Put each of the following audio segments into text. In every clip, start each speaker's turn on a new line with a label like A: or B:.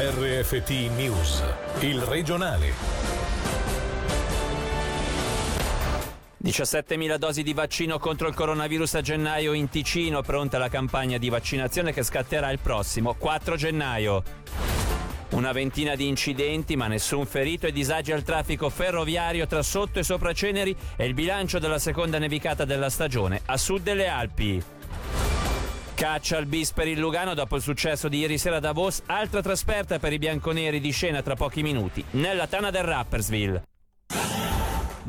A: RFT News, il regionale.
B: 17.000 dosi di vaccino contro il coronavirus a gennaio in Ticino, pronta la campagna di vaccinazione che scatterà il prossimo 4 gennaio. Una ventina di incidenti, ma nessun ferito e disagi al traffico ferroviario tra sotto e sopra Ceneri e il bilancio della seconda nevicata della stagione a sud delle Alpi. Caccia al bis per il Lugano dopo il successo di ieri sera a Davos, altra trasferta per i bianconeri di scena tra pochi minuti, nella tana del Rappersville.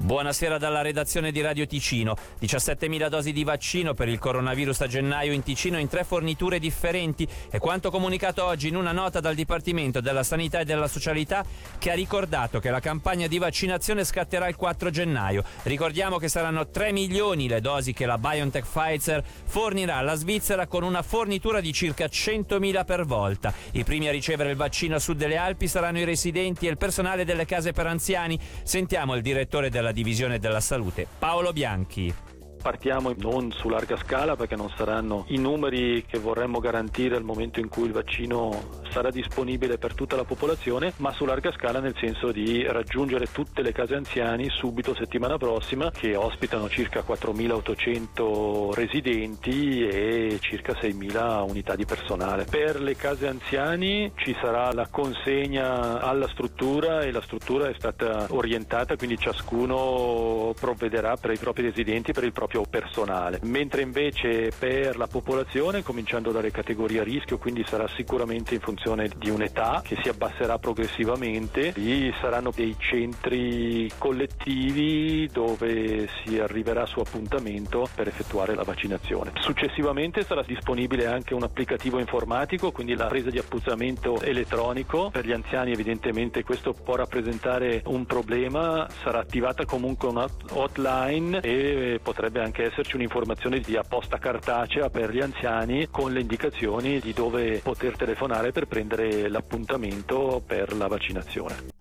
B: Buonasera dalla redazione di Radio Ticino. 17.000 dosi di vaccino per il coronavirus a gennaio in Ticino in tre forniture differenti è quanto comunicato oggi in una nota dal Dipartimento della Sanità e della Socialità che ha ricordato che la campagna di vaccinazione scatterà il 4 gennaio. Ricordiamo che saranno 3 milioni le dosi che la BioNTech Pfizer fornirà alla Svizzera con una fornitura di circa 100.000 per volta. I primi a ricevere il vaccino a sud delle Alpi saranno i residenti e il personale delle case per anziani. Sentiamo il direttore della Divisione della Salute, Paolo Bianchi.
C: Partiamo non su larga scala perché non saranno i numeri che vorremmo garantire al momento in cui il vaccino sarà disponibile per tutta la popolazione, ma su larga scala nel senso di raggiungere tutte le case anziani subito settimana prossima che ospitano circa 4.800 residenti e circa 6.000 unità di personale. Per le case anziani ci sarà la consegna alla struttura e la struttura è stata orientata, quindi ciascuno provvederà per i propri residenti, per il proprio proprio personale, mentre invece per la popolazione, cominciando dalle categorie a rischio, quindi sarà sicuramente in funzione di un'età che si abbasserà progressivamente, lì saranno dei centri collettivi dove si arriverà su appuntamento per effettuare la vaccinazione. Successivamente sarà disponibile anche un applicativo informatico, quindi la presa di appuntamento elettronico. Per gli anziani evidentemente questo può rappresentare un problema, sarà attivata comunque una hotline e potrebbe potrebbe anche esserci un'informazione di apposta cartacea per gli anziani con le indicazioni di dove poter telefonare per prendere l'appuntamento per la vaccinazione.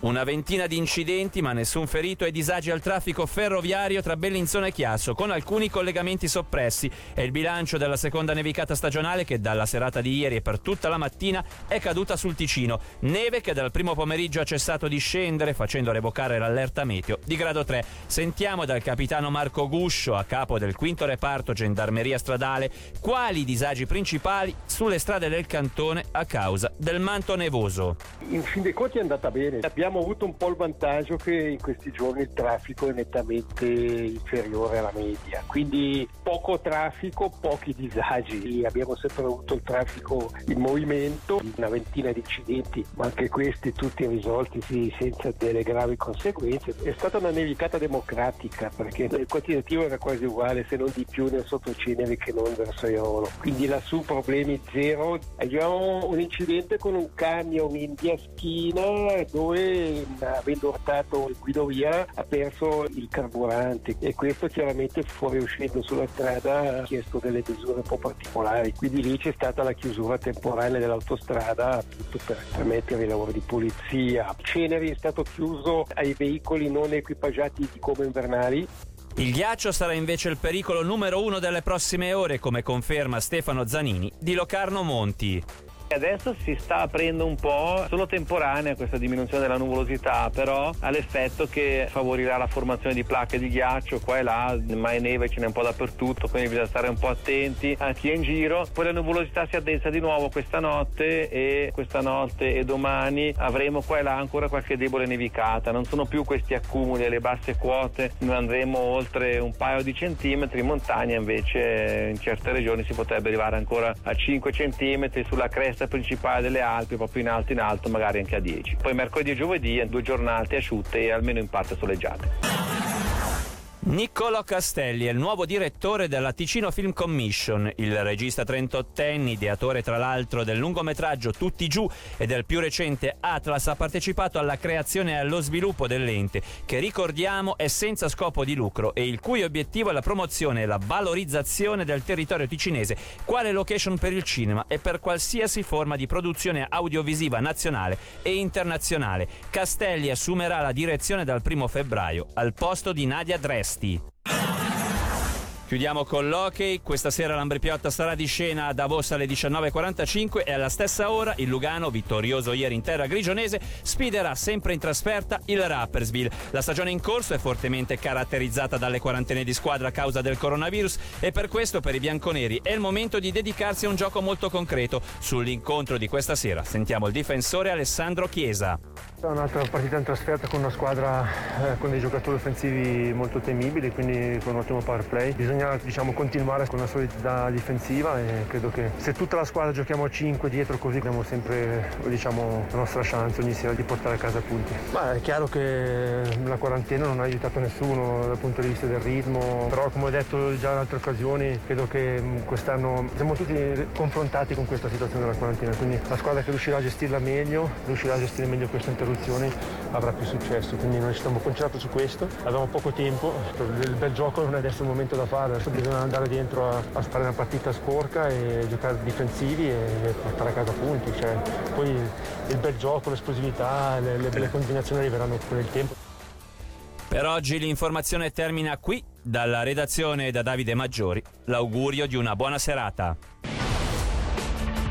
B: Una ventina di incidenti, ma nessun ferito e disagi al traffico ferroviario tra Bellinzona e Chiasso, con alcuni collegamenti soppressi. È il bilancio della seconda nevicata stagionale che dalla serata di ieri e per tutta la mattina è caduta sul Ticino. Neve che dal primo pomeriggio ha cessato di scendere, facendo revocare l'allerta meteo di grado 3. Sentiamo dal capitano Marco Guscio, a capo del quinto reparto Gendarmeria Stradale, quali disagi principali sulle strade del cantone a causa del manto nevoso.
D: In fin dei conti è andata bene. Abbiamo abbiamo avuto un po' il vantaggio che in questi giorni il traffico è nettamente inferiore alla media, quindi poco traffico, pochi disagi. Abbiamo sempre avuto il traffico in movimento, una ventina di incidenti, ma anche questi tutti risolti sì, senza delle gravi conseguenze. È stata una nevicata democratica perché il quantitativo era quasi uguale, se non di più nel sottocenere che non verso Iolo. Quindi lassù problemi zero. Abbiamo un incidente con un camion in via Schina dove avendo urtato il guidovia ha perso il carburante e questo chiaramente fuoriuscendo sulla strada ha chiesto delle misure un po' particolari. Quindi lì c'è stata la chiusura temporanea dell'autostrada appunto per permettere i lavori di pulizia. Ceneri è stato chiuso ai veicoli non equipaggiati di come invernali.
B: Il ghiaccio sarà invece il pericolo numero uno delle prossime ore, come conferma Stefano Zanini di Locarno Monti.
E: Adesso si sta aprendo un po', solo temporanea questa diminuzione della nuvolosità, però ha l'effetto che favorirà la formazione di placche di ghiaccio qua e là, ma è neve ce n'è un po' dappertutto, quindi bisogna stare un po' attenti a chi è in giro. Poi la nuvolosità si addensa di nuovo questa notte e questa notte e domani avremo qua e là ancora qualche debole nevicata. Non sono più questi accumuli alle basse quote, noi andremo oltre un paio di centimetri, in montagna invece in certe regioni si potrebbe arrivare ancora a 5 centimetri sulla cresta cresta principale delle Alpi, proprio in alto in alto, magari anche a 10. Poi mercoledì e giovedì due giornate asciutte e almeno in parte soleggiate.
B: Niccolò Castelli è il nuovo direttore della Ticino Film Commission. Il regista 38enne, ideatore tra l'altro del lungometraggio Tutti giù e del più recente Atlas, ha partecipato alla creazione e allo sviluppo dell'ente, che ricordiamo è senza scopo di lucro e il cui obiettivo è la promozione e la valorizzazione del territorio ticinese, quale location per il cinema e per qualsiasi forma di produzione audiovisiva nazionale e internazionale. Castelli assumerà la direzione dal primo febbraio al posto di Nadia Dress. Asti. Chiudiamo con l'hockey. Questa sera l'Ambripiotta sarà di scena a Davos alle 19.45 e alla stessa ora il Lugano, vittorioso ieri in terra grigionese, sfiderà sempre in trasferta il Rappersville. La stagione in corso è fortemente caratterizzata dalle quarantene di squadra a causa del coronavirus e per questo per i bianconeri è il momento di dedicarsi a un gioco molto concreto. Sull'incontro di questa sera sentiamo il difensore Alessandro Chiesa.
F: Un'altra partita in trasferta con una squadra eh, con dei giocatori offensivi molto temibili, quindi con un ottimo power play. Bisogna diciamo, continuare con la solidità difensiva e credo che se tutta la squadra giochiamo a 5 dietro così abbiamo sempre diciamo, la nostra chance ogni sera di portare a casa punti. Ma è chiaro che la quarantena non ha aiutato nessuno dal punto di vista del ritmo, però come ho detto già in altre occasioni credo che mm, quest'anno siamo tutti confrontati con questa situazione della quarantena, quindi la squadra che riuscirà a gestirla meglio, riuscirà a gestire meglio questa interruzione soluzioni avrà più successo. Quindi noi ci siamo concentrati su questo, abbiamo poco tempo, il bel gioco non è adesso il momento da fare, adesso bisogna andare dentro a, a fare una partita sporca e giocare difensivi e portare a casa punti. Cioè, poi il bel gioco, l'esplosività, le, le belle combinazioni arriveranno con il tempo.
B: Per oggi l'informazione termina qui. Dalla redazione da Davide Maggiori, l'augurio di una buona serata.